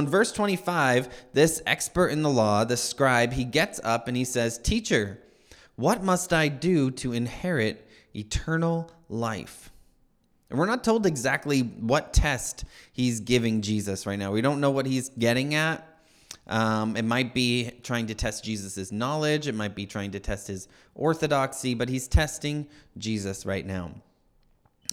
in verse 25, this expert in the law, the scribe, he gets up and he says, Teacher, what must I do to inherit eternal life? And we're not told exactly what test he's giving Jesus right now. We don't know what he's getting at. Um, it might be trying to test Jesus' knowledge, it might be trying to test his orthodoxy, but he's testing Jesus right now.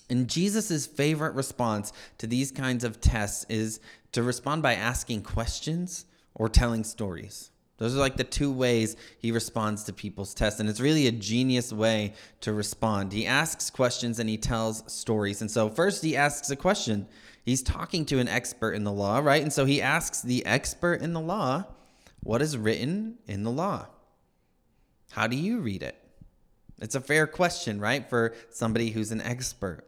And Jesus' favorite response to these kinds of tests is to respond by asking questions or telling stories. Those are like the two ways he responds to people's tests. And it's really a genius way to respond. He asks questions and he tells stories. And so, first, he asks a question. He's talking to an expert in the law, right? And so he asks the expert in the law, What is written in the law? How do you read it? It's a fair question, right? For somebody who's an expert.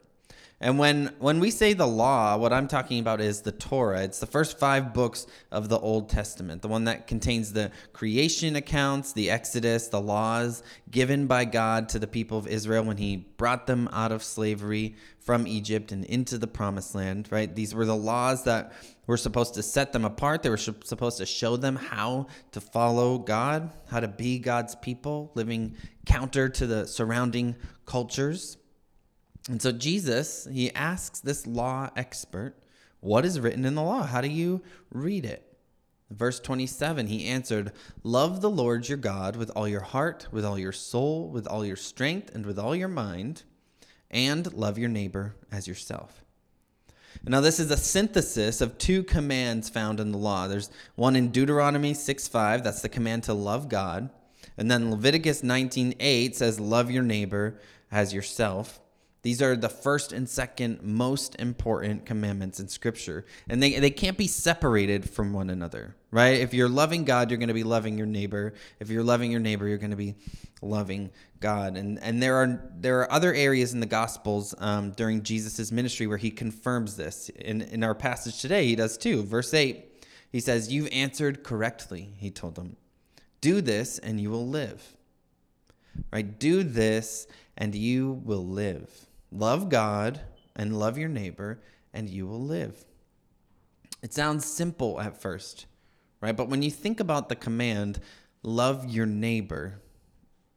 And when when we say the law, what I'm talking about is the Torah. It's the first 5 books of the Old Testament, the one that contains the creation accounts, the Exodus, the laws given by God to the people of Israel when he brought them out of slavery from Egypt and into the promised land, right? These were the laws that were supposed to set them apart. They were supposed to show them how to follow God, how to be God's people, living counter to the surrounding cultures. And so Jesus, he asks this law expert, What is written in the law? How do you read it? Verse 27, he answered, Love the Lord your God with all your heart, with all your soul, with all your strength, and with all your mind, and love your neighbor as yourself. Now, this is a synthesis of two commands found in the law. There's one in Deuteronomy 6 5, that's the command to love God. And then Leviticus 19 8 says, Love your neighbor as yourself. These are the first and second most important commandments in Scripture. And they, they can't be separated from one another, right? If you're loving God, you're going to be loving your neighbor. If you're loving your neighbor, you're going to be loving God. And, and there, are, there are other areas in the Gospels um, during Jesus' ministry where he confirms this. In, in our passage today, he does too. Verse 8, he says, You've answered correctly, he told them. Do this and you will live. Right? Do this and you will live. Love God and love your neighbor, and you will live. It sounds simple at first, right? But when you think about the command, love your neighbor,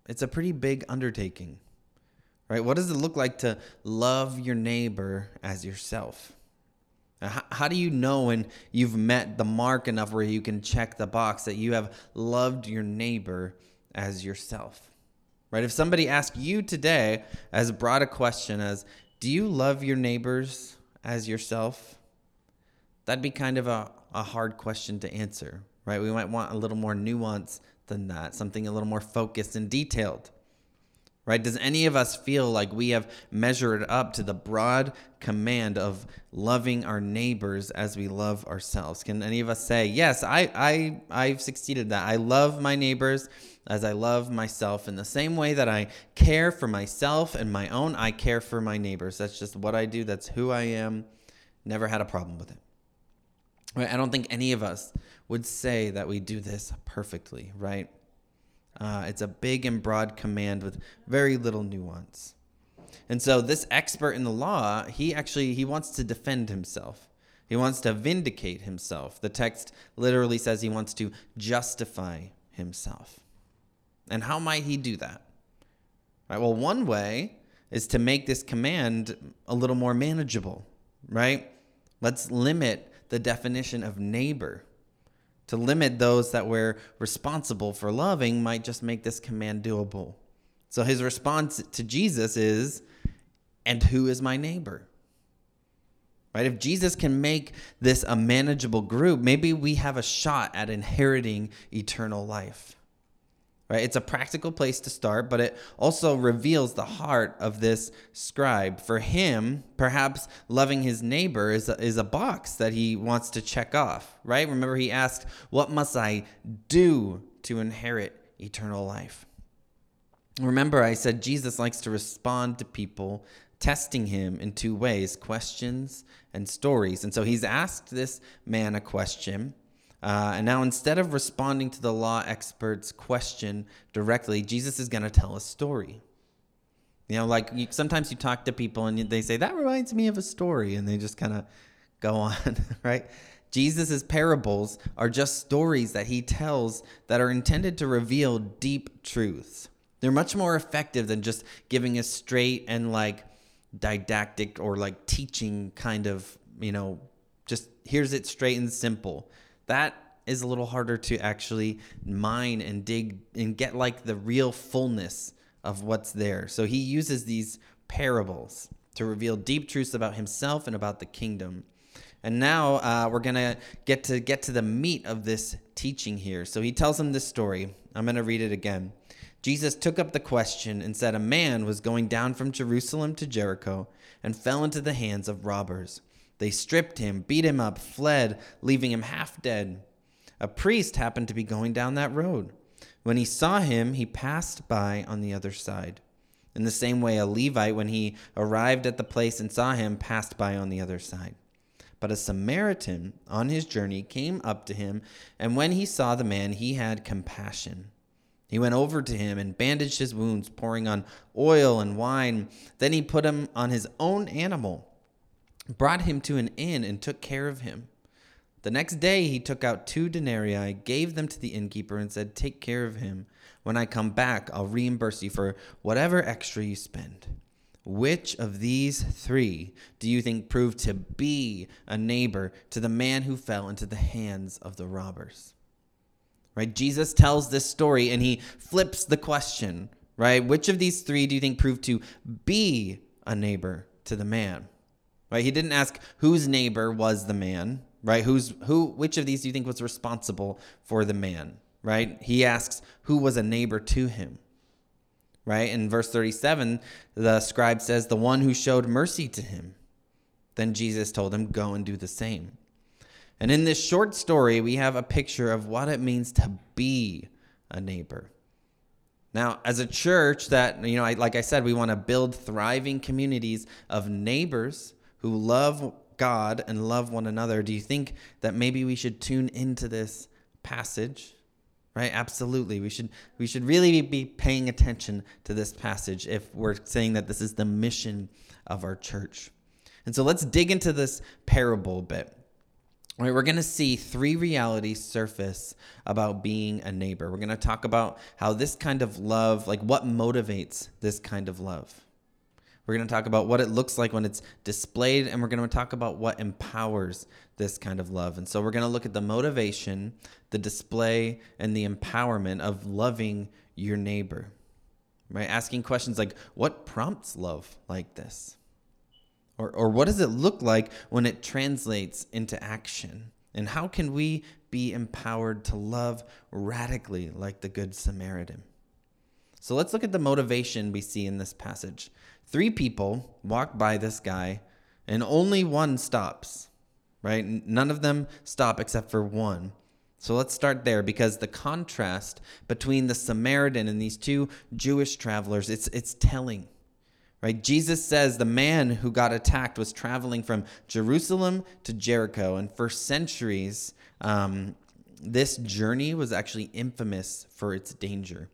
it's a pretty big undertaking, right? What does it look like to love your neighbor as yourself? How, do you know when you've met the mark enough where you can check the box that you have loved your neighbor as yourself? Right? If somebody asked you today as broad a question as, do you love your neighbors as yourself? That'd be kind of a, a hard question to answer, right? We might want a little more nuance than that, something a little more focused and detailed. Right? Does any of us feel like we have measured up to the broad command of loving our neighbors as we love ourselves? Can any of us say, "Yes, I I I've succeeded that. I love my neighbors as I love myself in the same way that I care for myself and my own, I care for my neighbors. That's just what I do. That's who I am. Never had a problem with it. Right? I don't think any of us would say that we do this perfectly, right? Uh, it's a big and broad command with very little nuance. And so this expert in the law, he actually he wants to defend himself. He wants to vindicate himself. The text literally says he wants to justify himself. And how might he do that? Right, well, one way is to make this command a little more manageable, right? Let's limit the definition of neighbor. To limit those that we're responsible for loving might just make this command doable. So his response to Jesus is, And who is my neighbor? Right? If Jesus can make this a manageable group, maybe we have a shot at inheriting eternal life right? It's a practical place to start, but it also reveals the heart of this scribe. For him, perhaps loving his neighbor is a, is a box that he wants to check off, right? Remember, he asked, What must I do to inherit eternal life? Remember, I said Jesus likes to respond to people testing him in two ways questions and stories. And so he's asked this man a question uh, and now, instead of responding to the law expert's question directly, Jesus is going to tell a story. You know, like you, sometimes you talk to people and they say, That reminds me of a story. And they just kind of go on, right? Jesus' parables are just stories that he tells that are intended to reveal deep truths. They're much more effective than just giving a straight and like didactic or like teaching kind of, you know, just here's it straight and simple. That is a little harder to actually mine and dig and get like the real fullness of what's there. So he uses these parables to reveal deep truths about himself and about the kingdom. And now uh, we're gonna get to get to the meat of this teaching here. So he tells him this story. I'm gonna read it again. Jesus took up the question and said, A man was going down from Jerusalem to Jericho and fell into the hands of robbers. They stripped him, beat him up, fled, leaving him half dead. A priest happened to be going down that road. When he saw him, he passed by on the other side. In the same way, a Levite, when he arrived at the place and saw him, passed by on the other side. But a Samaritan on his journey came up to him, and when he saw the man, he had compassion he went over to him and bandaged his wounds, pouring on oil and wine. Then he put him on his own animal, brought him to an inn, and took care of him. The next day he took out two denarii, gave them to the innkeeper, and said, Take care of him. When I come back, I'll reimburse you for whatever extra you spend. Which of these three do you think proved to be a neighbor to the man who fell into the hands of the robbers? right? Jesus tells this story and he flips the question, right? Which of these three do you think proved to be a neighbor to the man? Right? He didn't ask whose neighbor was the man, right? Who's who which of these do you think was responsible for the man, right? He asks who was a neighbor to him. Right? In verse 37, the scribe says, "The one who showed mercy to him." Then Jesus told him, "Go and do the same." And in this short story, we have a picture of what it means to be a neighbor. Now, as a church that, you know, like I said, we want to build thriving communities of neighbors who love God and love one another. Do you think that maybe we should tune into this passage? Right? Absolutely. We should we should really be paying attention to this passage if we're saying that this is the mission of our church. And so let's dig into this parable a bit. Right, we're going to see three realities surface about being a neighbor. We're going to talk about how this kind of love, like what motivates this kind of love. We're going to talk about what it looks like when it's displayed, and we're going to talk about what empowers this kind of love. And so we're going to look at the motivation, the display, and the empowerment of loving your neighbor. Right? Asking questions like, what prompts love like this? Or, or what does it look like when it translates into action? And how can we be empowered to love radically like the Good Samaritan? So let's look at the motivation we see in this passage. Three people walk by this guy, and only one stops, right? None of them stop except for one. So let's start there because the contrast between the Samaritan and these two Jewish travelers, it's, it's telling. Right? Jesus says the man who got attacked was traveling from Jerusalem to Jericho. And for centuries, um, this journey was actually infamous for its danger.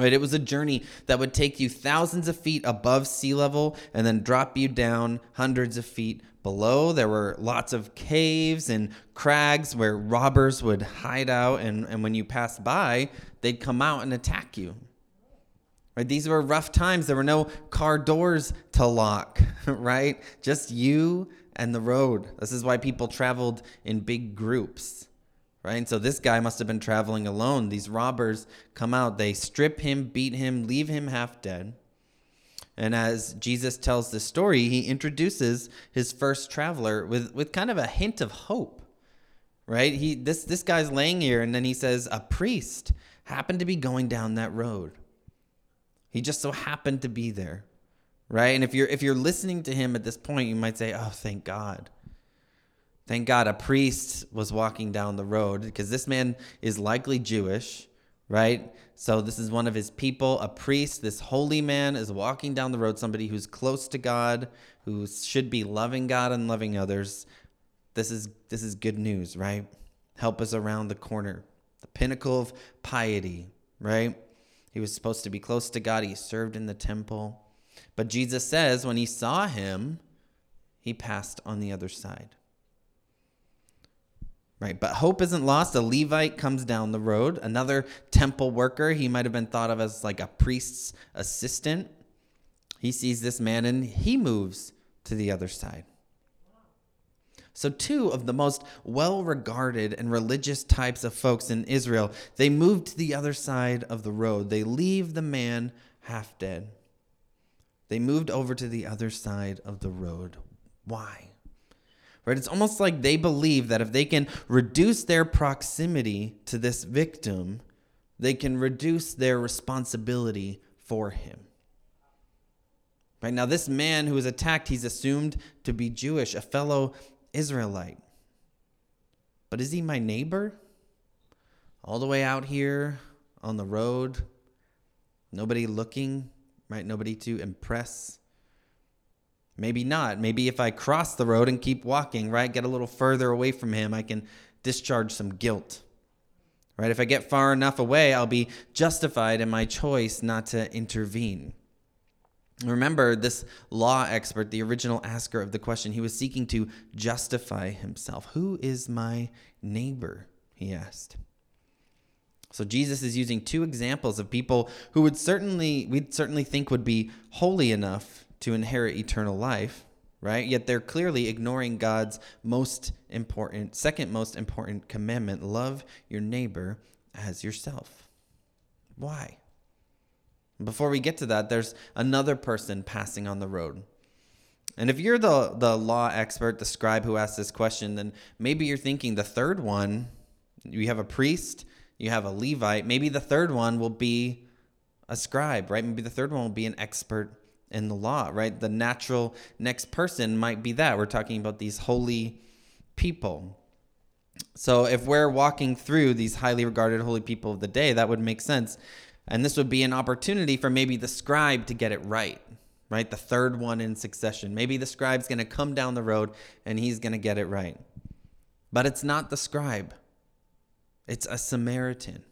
Right? It was a journey that would take you thousands of feet above sea level and then drop you down hundreds of feet below. There were lots of caves and crags where robbers would hide out. And, and when you passed by, they'd come out and attack you. Right? These were rough times. There were no car doors to lock, right? Just you and the road. This is why people traveled in big groups, right? And so this guy must have been traveling alone. These robbers come out, they strip him, beat him, leave him half dead. And as Jesus tells this story, he introduces his first traveler with, with kind of a hint of hope. Right? He this this guy's laying here and then he says a priest happened to be going down that road. He just so happened to be there. Right? And if you're if you're listening to him at this point, you might say, "Oh, thank God." Thank God a priest was walking down the road because this man is likely Jewish, right? So this is one of his people, a priest, this holy man is walking down the road, somebody who's close to God, who should be loving God and loving others. This is this is good news, right? Help us around the corner. The pinnacle of piety, right? He was supposed to be close to God. He served in the temple. But Jesus says when he saw him, he passed on the other side. Right, but hope isn't lost. A Levite comes down the road, another temple worker. He might have been thought of as like a priest's assistant. He sees this man and he moves to the other side. So, two of the most well regarded and religious types of folks in Israel, they move to the other side of the road. They leave the man half dead. They moved over to the other side of the road. Why? Right? It's almost like they believe that if they can reduce their proximity to this victim, they can reduce their responsibility for him. Right now, this man who was attacked, he's assumed to be Jewish, a fellow Israelite. But is he my neighbor? All the way out here on the road, nobody looking, right? Nobody to impress. Maybe not. Maybe if I cross the road and keep walking, right, get a little further away from him, I can discharge some guilt. Right? If I get far enough away, I'll be justified in my choice not to intervene. Remember, this law expert, the original asker of the question, he was seeking to justify himself. Who is my neighbor? He asked. So Jesus is using two examples of people who would certainly we'd certainly think would be holy enough to inherit eternal life, right? Yet they're clearly ignoring God's most important second most important commandment, love your neighbor as yourself. Why? Before we get to that, there's another person passing on the road. And if you're the, the law expert, the scribe who asked this question, then maybe you're thinking the third one, you have a priest, you have a Levite, maybe the third one will be a scribe, right? Maybe the third one will be an expert in the law, right? The natural next person might be that. We're talking about these holy people. So if we're walking through these highly regarded holy people of the day, that would make sense. And this would be an opportunity for maybe the scribe to get it right, right? The third one in succession. Maybe the scribe's going to come down the road and he's going to get it right. But it's not the scribe, it's a Samaritan.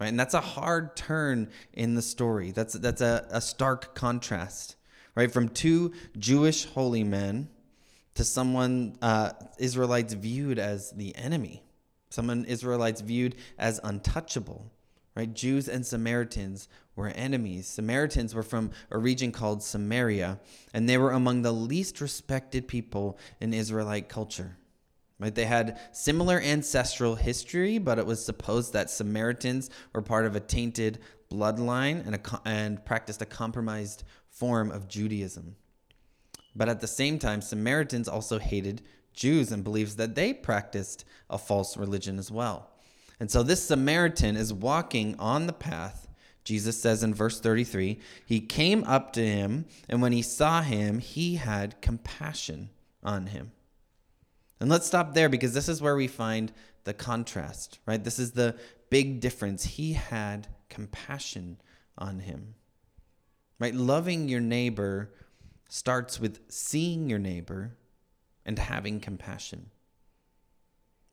Right? And that's a hard turn in the story. That's, that's a, a stark contrast, right? From two Jewish holy men to someone uh, Israelites viewed as the enemy, someone Israelites viewed as untouchable right? Jews and Samaritans were enemies. Samaritans were from a region called Samaria, and they were among the least respected people in Israelite culture. Right? They had similar ancestral history, but it was supposed that Samaritans were part of a tainted bloodline and, a, and practiced a compromised form of Judaism. But at the same time, Samaritans also hated Jews and believes that they practiced a false religion as well. And so this Samaritan is walking on the path. Jesus says in verse 33 He came up to him, and when he saw him, he had compassion on him. And let's stop there because this is where we find the contrast, right? This is the big difference. He had compassion on him, right? Loving your neighbor starts with seeing your neighbor and having compassion.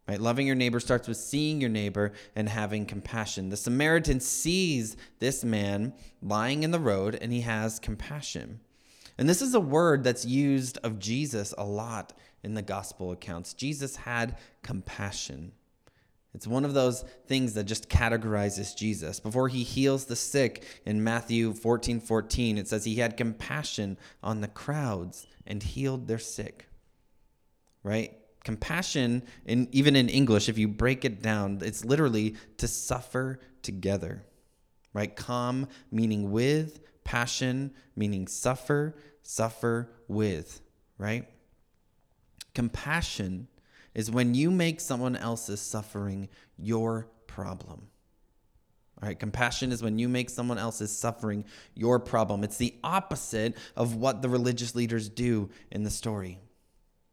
Right? Loving your neighbor starts with seeing your neighbor and having compassion. The Samaritan sees this man lying in the road and he has compassion. And this is a word that's used of Jesus a lot in the gospel accounts. Jesus had compassion. It's one of those things that just categorizes Jesus. Before he heals the sick in Matthew 14 14, it says he had compassion on the crowds and healed their sick. Right? Compassion, in, even in English, if you break it down, it's literally to suffer together, right? Com meaning with, passion meaning suffer, suffer with, right? Compassion is when you make someone else's suffering your problem. All right, compassion is when you make someone else's suffering your problem. It's the opposite of what the religious leaders do in the story.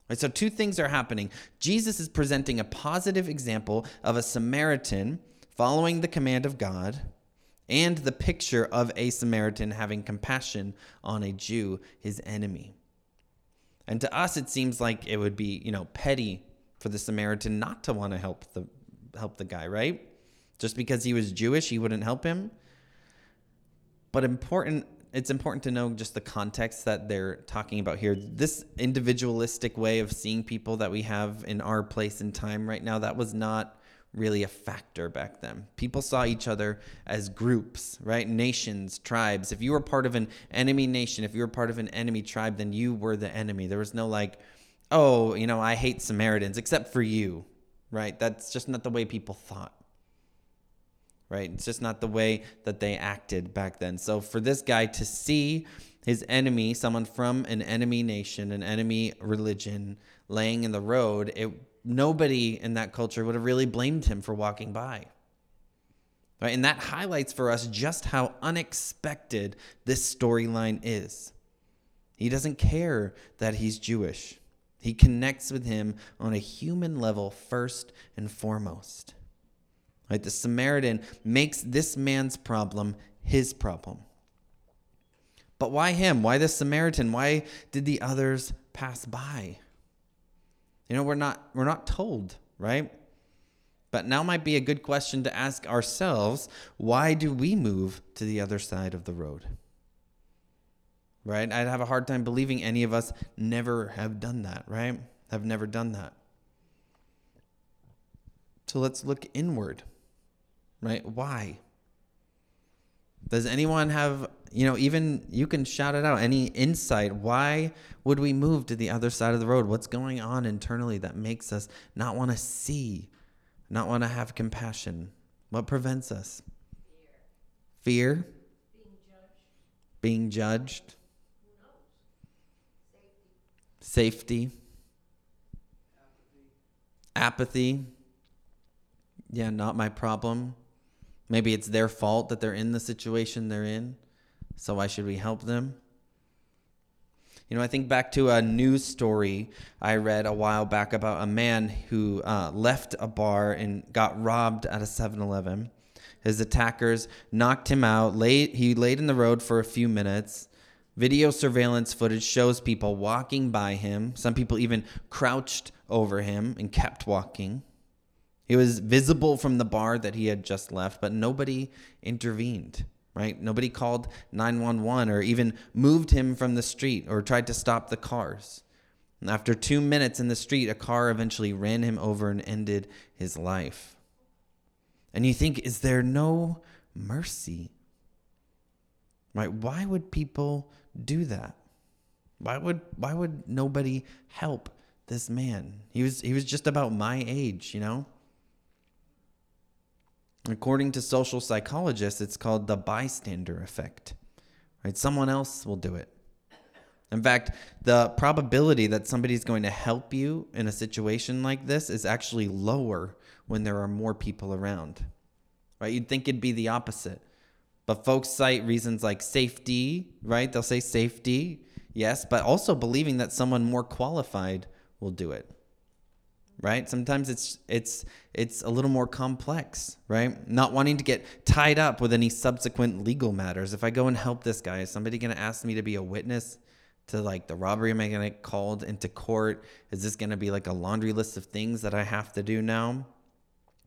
Right, so, two things are happening. Jesus is presenting a positive example of a Samaritan following the command of God and the picture of a Samaritan having compassion on a Jew, his enemy. And to us, it seems like it would be, you know, petty for the Samaritan not to want to help the help the guy, right? Just because he was Jewish, he wouldn't help him. But important it's important to know just the context that they're talking about here. This individualistic way of seeing people that we have in our place and time right now, that was not really a factor back then. People saw each other as groups, right? Nations, tribes. If you were part of an enemy nation, if you were part of an enemy tribe, then you were the enemy. There was no like, oh, you know, I hate Samaritans except for you, right? That's just not the way people thought. Right? It's just not the way that they acted back then. So for this guy to see his enemy, someone from an enemy nation, an enemy religion, laying in the road, it nobody in that culture would have really blamed him for walking by. Right? And that highlights for us just how unexpected this storyline is. He doesn't care that he's Jewish. He connects with him on a human level first and foremost. Right? The Samaritan makes this man's problem his problem. But why him? Why the Samaritan? Why did the others pass by? You know, we're not we're not told, right? But now might be a good question to ask ourselves, why do we move to the other side of the road? Right? I'd have a hard time believing any of us never have done that, right? Have never done that. So let's look inward. Right? Why? Does anyone have, you know, even you can shout it out, any insight? Why would we move to the other side of the road? What's going on internally that makes us not want to see, not want to have compassion? What prevents us? Fear. Fear? Being judged. Being judged. Safety. Safety. Apathy. Apathy. Yeah, not my problem. Maybe it's their fault that they're in the situation they're in. So why should we help them? You know, I think back to a news story I read a while back about a man who uh, left a bar and got robbed at a 7 Eleven. His attackers knocked him out. He laid in the road for a few minutes. Video surveillance footage shows people walking by him. Some people even crouched over him and kept walking. He was visible from the bar that he had just left, but nobody intervened, right? Nobody called 911 or even moved him from the street or tried to stop the cars. And after two minutes in the street, a car eventually ran him over and ended his life. And you think, is there no mercy? Right? Why would people do that? Why would why would nobody help this man? He was he was just about my age, you know? According to social psychologists, it's called the bystander effect. Right? Someone else will do it. In fact, the probability that somebody's going to help you in a situation like this is actually lower when there are more people around. Right? You'd think it'd be the opposite. But folks cite reasons like safety, right? They'll say safety, yes, but also believing that someone more qualified will do it right? Sometimes it's it's it's a little more complex right? Not wanting to get tied up with any subsequent legal matters. If i go and help this guy is somebody going to ask me to be a witness to like the robbery? Am i going to get called into court? Is this going to be like a laundry list of things that i have to do now?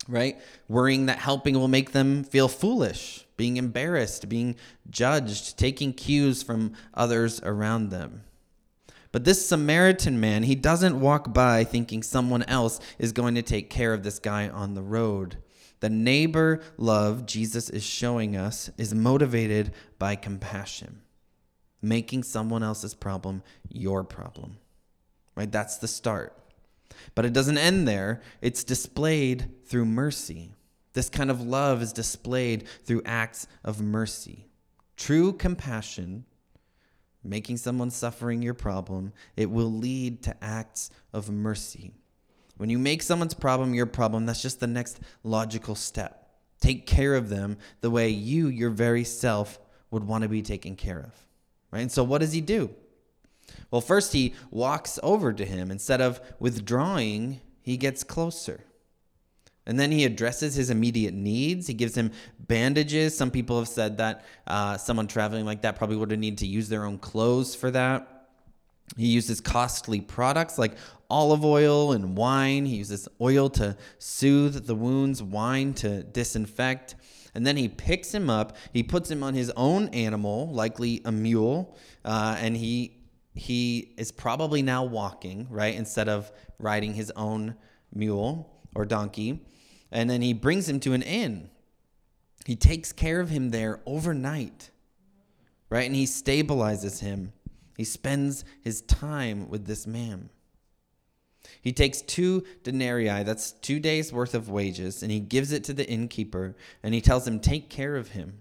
Right? Worrying that helping will make them feel foolish being embarrassed being judged taking cues from others around them but this Samaritan man, he doesn't walk by thinking someone else is going to take care of this guy on the road. The neighbor love Jesus is showing us is motivated by compassion, making someone else's problem your problem. Right? That's the start. But it doesn't end there, it's displayed through mercy. This kind of love is displayed through acts of mercy. True compassion making someone suffering your problem, it will lead to acts of mercy. When you make someone's problem your problem, that's just the next logical step. Take care of them the way you, your very self, would want to be taken care of. Right? And so, what does he do? Well, first, he walks over to him. Instead of withdrawing, he gets closer. And then he addresses his immediate needs. He gives him bandages. Some people have said that uh, someone traveling like that probably would have needed to use their own clothes for that. He uses costly products like olive oil and wine. He uses oil to soothe the wounds, wine to disinfect. And then he picks him up. He puts him on his own animal, likely a mule, uh, and he he is probably now walking, right, instead of riding his own mule or donkey. And then he brings him to an inn. He takes care of him there overnight, right, and he stabilizes him. He spends his time with this man. He takes two denarii, that's two days' worth of wages, and he gives it to the innkeeper, and he tells him, Take care of him.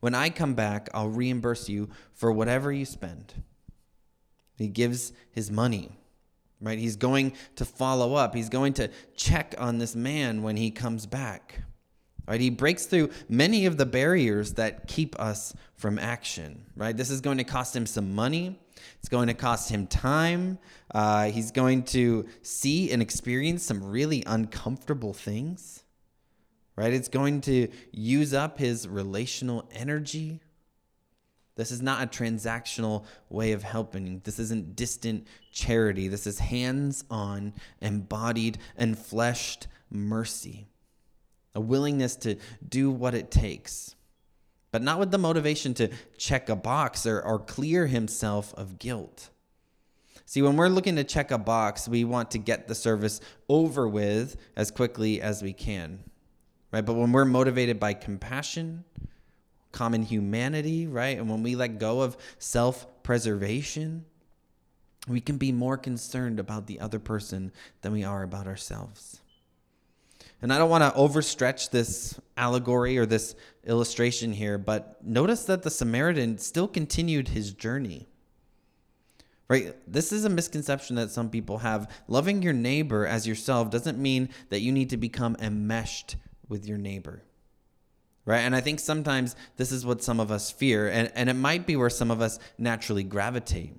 When I come back, I'll reimburse you for whatever you spend. He gives his money, right? He's going to follow up, he's going to check on this man when he comes back. Right, he breaks through many of the barriers that keep us from action. Right, this is going to cost him some money. It's going to cost him time. Uh, he's going to see and experience some really uncomfortable things. Right? It's going to use up his relational energy. This is not a transactional way of helping. This isn't distant charity. This is hands on, embodied, and fleshed mercy. A willingness to do what it takes but not with the motivation to check a box or, or clear himself of guilt. See, when we're looking to check a box, we want to get the service over with as quickly as we can. Right? But when we're motivated by compassion, common humanity, right? And when we let go of self-preservation, we can be more concerned about the other person than we are about ourselves. And I don't want to overstretch this allegory or this illustration here, but notice that the Samaritan still continued his journey. Right? This is a misconception that some people have. Loving your neighbor as yourself doesn't mean that you need to become enmeshed with your neighbor. Right? And I think sometimes this is what some of us fear, and, and it might be where some of us naturally gravitate.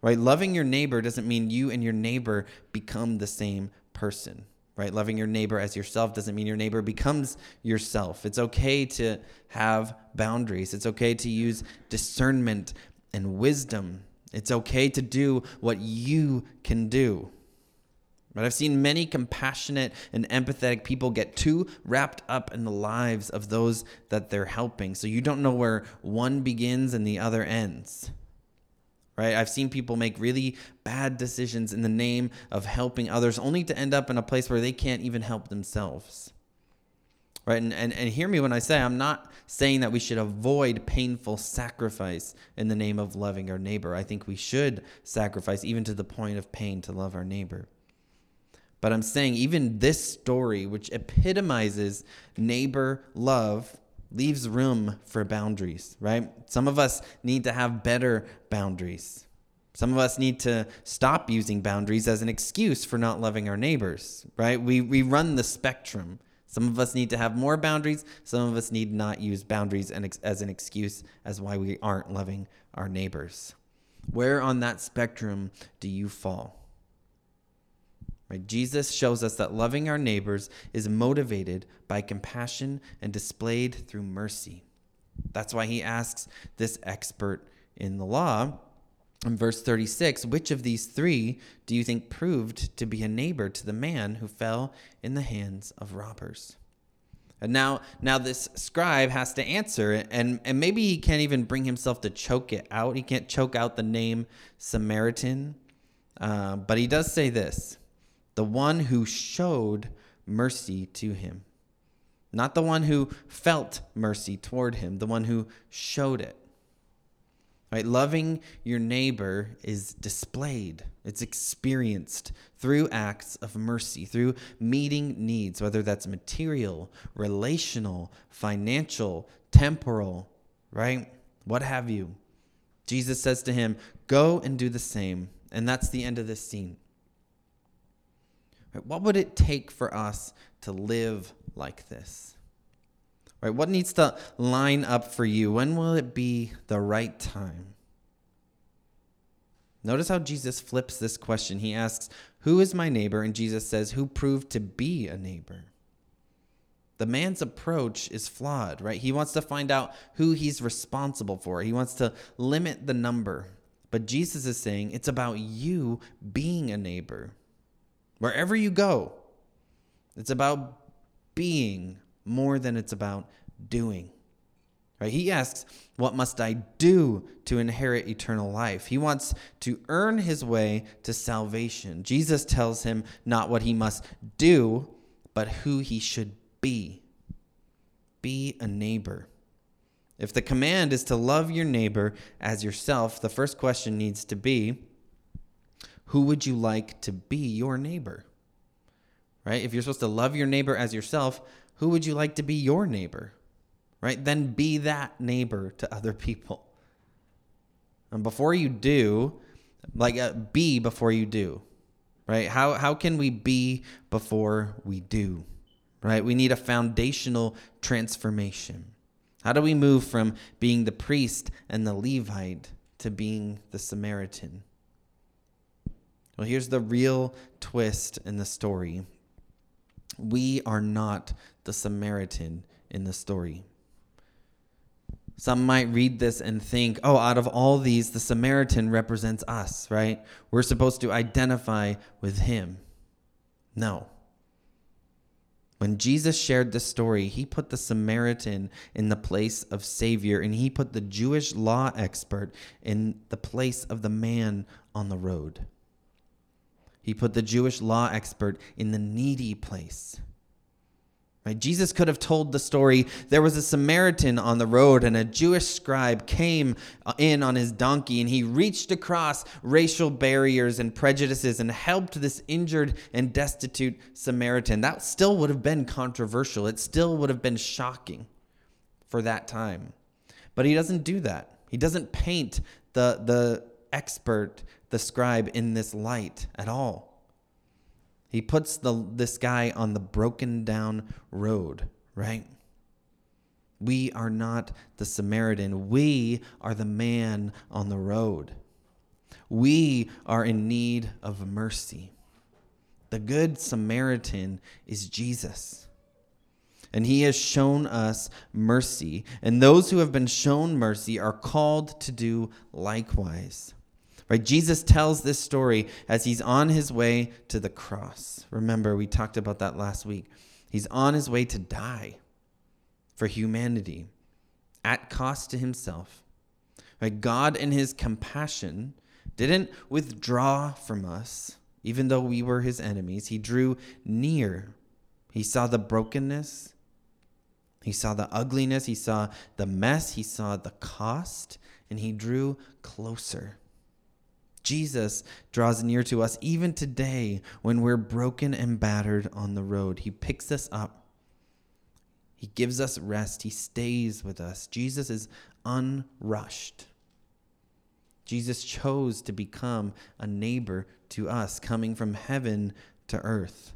Right? Loving your neighbor doesn't mean you and your neighbor become the same person right? Loving your neighbor as yourself doesn't mean your neighbor becomes yourself. It's okay to have boundaries. It's okay to use discernment and wisdom. It's okay to do what you can do. But I've seen many compassionate and empathetic people get too wrapped up in the lives of those that they're helping. So you don't know where one begins and the other ends right? I've seen people make really bad decisions in the name of helping others only to end up in a place where they can't even help themselves. Right? And, and, and hear me when I say I'm not saying that we should avoid painful sacrifice in the name of loving our neighbor. I think we should sacrifice even to the point of pain to love our neighbor. But I'm saying even this story, which epitomizes neighbor love, leaves room for boundaries, right? Some of us need to have better boundaries. Some of us need to stop using boundaries as an excuse for not loving our neighbors, right? We, we run the spectrum. Some of us need to have more boundaries. Some of us need not use boundaries and as an excuse as why we aren't loving our neighbors. Where on that spectrum do you fall? Right? Jesus shows us that loving our neighbors is motivated by compassion and displayed through mercy. That's why he asks this expert in the law in verse 36 Which of these three do you think proved to be a neighbor to the man who fell in the hands of robbers? And now, now this scribe has to answer and, and maybe he can't even bring himself to choke it out. He can't choke out the name Samaritan. Uh, but he does say this the one who showed mercy to him. Not the one who felt mercy toward him, the one who showed it. Right? Loving your neighbor is displayed, it's experienced through acts of mercy, through meeting needs, whether that's material, relational, financial, temporal, right? What have you. Jesus says to him, Go and do the same. And that's the end of this scene. Right? What would it take for us to live like this? Right? What needs to line up for you? When will it be the right time? Notice how Jesus flips this question. He asks, Who is my neighbor? And Jesus says, Who proved to be a neighbor? The man's approach is flawed, right? He wants to find out who he's responsible for, he wants to limit the number. But Jesus is saying it's about you being a neighbor. Wherever you go, it's about being more than it's about doing. Right? He asks, What must I do to inherit eternal life? He wants to earn his way to salvation. Jesus tells him not what he must do, but who he should be. Be a neighbor. If the command is to love your neighbor as yourself, the first question needs to be Who would you like to be your neighbor? Right? If you're supposed to love your neighbor as yourself, who would you like to be your neighbor? right? Then be that neighbor to other people. And before you do, like uh, be before you do, right? How how can we be before we do? Right? We need a foundational transformation. How do we move from being the priest and the Levite to being the Samaritan? Well, here's the real twist in the story. We are not the Samaritan in the story. Some might read this and think, oh, out of all these, the Samaritan represents us, right? We're supposed to identify with him. No. When Jesus shared this story, he put the Samaritan in the place of Savior, and he put the Jewish law expert in the place of the man on the road. He put the Jewish law expert in the needy place. Right? Jesus could have told the story there was a Samaritan on the road, and a Jewish scribe came uh, in on his donkey, and he reached across racial barriers and prejudices and helped this injured and destitute Samaritan. That still would have been controversial. It still would have been shocking for that time. But he doesn't do that. He doesn't paint the, the expert, the scribe, in this light at all. He puts the this guy on the broken down road, right? We are not the Samaritan. We are the man on the road. We are in need of mercy. The good Samaritan is Jesus. And he has shown us mercy. And those who have been shown mercy are called to do likewise. Right? Jesus tells this story as he's on his way to the cross. Remember, we talked about that last week. He's on his way to die for humanity at cost to himself. Right? God, in his compassion, didn't withdraw from us, even though we were his enemies. He drew near. He saw the brokenness. He saw the ugliness. He saw the mess. He saw the cost. And he drew closer. Jesus draws near to us even today when we're broken and battered on the road. He picks us up. He gives us rest. He stays with us. Jesus is unrushed. Jesus chose to become a neighbor to us, coming from heaven to earth.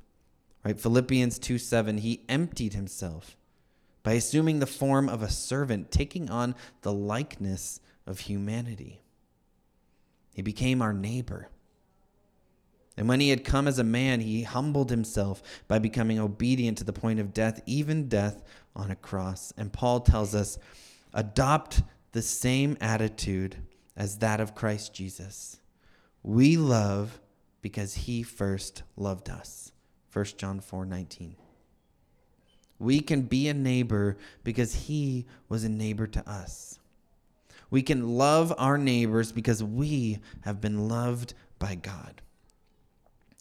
Right? Philippians 2 7, he emptied himself by assuming the form of a servant, taking on the likeness of humanity. He became our neighbor. And when he had come as a man, he humbled himself by becoming obedient to the point of death, even death on a cross. And Paul tells us adopt the same attitude as that of Christ Jesus. We love because he first loved us. 1 John 4 19. We can be a neighbor because he was a neighbor to us. We can love our neighbors because we have been loved by God.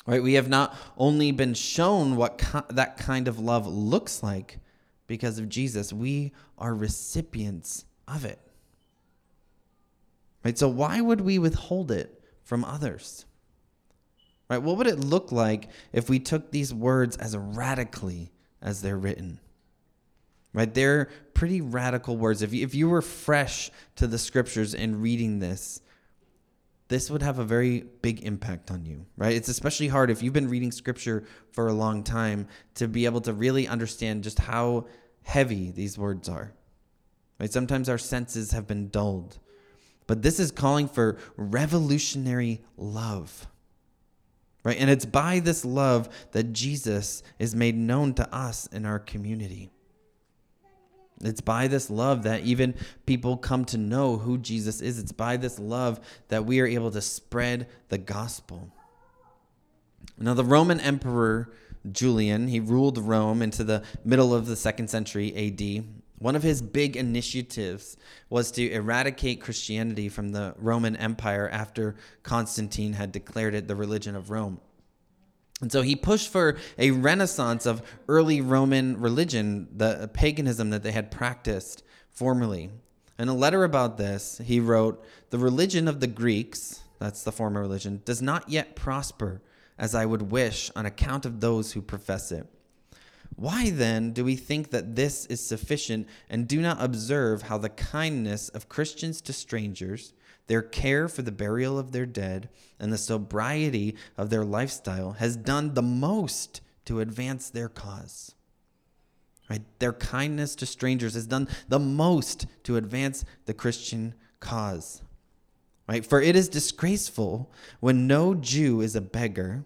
Right? We have not only been shown what co- that kind of love looks like because of Jesus, we are recipients of it. Right? So why would we withhold it from others? Right? What would it look like if we took these words as radically as they're written? Right? They're pretty radical words. If you, if you were fresh to the scriptures and reading this, this would have a very big impact on you, right? It's especially hard if you've been reading scripture for a long time to be able to really understand just how heavy these words are. Right? Sometimes our senses have been dulled. But this is calling for revolutionary love. Right? And it's by this love that Jesus is made known to us in our community. It's by this love that even people come to know who Jesus is. It's by this love that we are able to spread the gospel. Now, the Roman Emperor Julian, he ruled Rome into the middle of the second century AD. One of his big initiatives was to eradicate Christianity from the Roman Empire after Constantine had declared it the religion of Rome. And so he pushed for a renaissance of early Roman religion, the paganism that they had practiced formerly. In a letter about this, he wrote, The religion of the Greeks, that's the former religion, does not yet prosper as I would wish on account of those who profess it. Why then do we think that this is sufficient and do not observe how the kindness of Christians to strangers, their care for the burial of their dead, and the sobriety of their lifestyle has done the most to advance their cause? Right? Their kindness to strangers has done the most to advance the Christian cause. Right? For it is disgraceful when no Jew is a beggar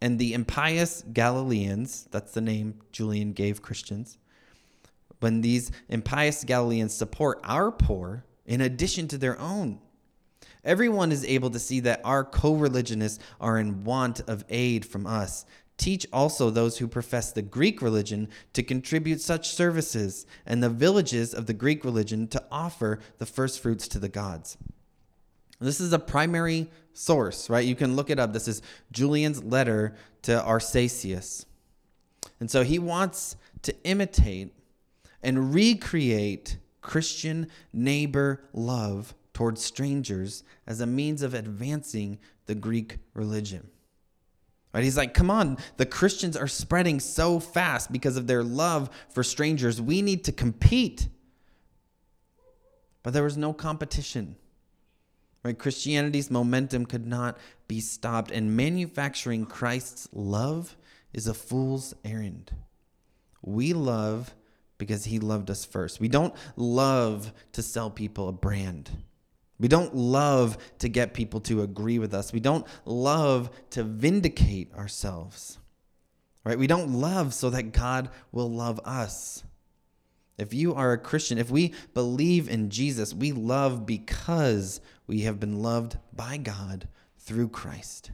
and the impious Galileans, that's the name Julian gave Christians, when these impious Galileans support our poor in addition to their own. Everyone is able to see that our co religionists are in want of aid from us. Teach also those who profess the Greek religion to contribute such services, and the villages of the Greek religion to offer the first fruits to the gods. This is a primary source, right? You can look it up. This is Julian's letter to Arsacius. And so he wants to imitate and recreate Christian neighbor love towards strangers as a means of advancing the Greek religion. Right? He's like, come on, the Christians are spreading so fast because of their love for strangers. We need to compete. But there was no competition. Right? Christianity's momentum could not be stopped, and manufacturing Christ's love is a fool's errand. We love because he loved us first. We don't love to sell people a brand. We don't love to get people to agree with us. We don't love to vindicate ourselves. Right? We don't love so that God will love us. If you are a Christian, if we believe in Jesus, we love because we have been loved by God through Christ.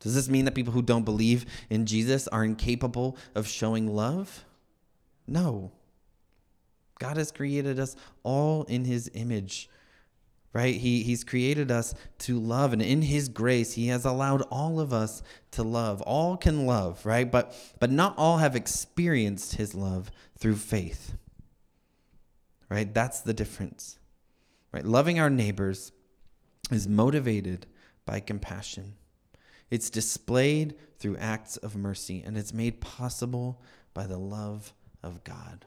Does this mean that people who don't believe in Jesus are incapable of showing love? No. God has created us all in his image, right? He, he's created us to love, and in his grace, he has allowed all of us to love. All can love, right? But, but not all have experienced his love through faith, right? That's the difference. Right? Loving our neighbors is motivated by compassion. It's displayed through acts of mercy, and it's made possible by the love of God.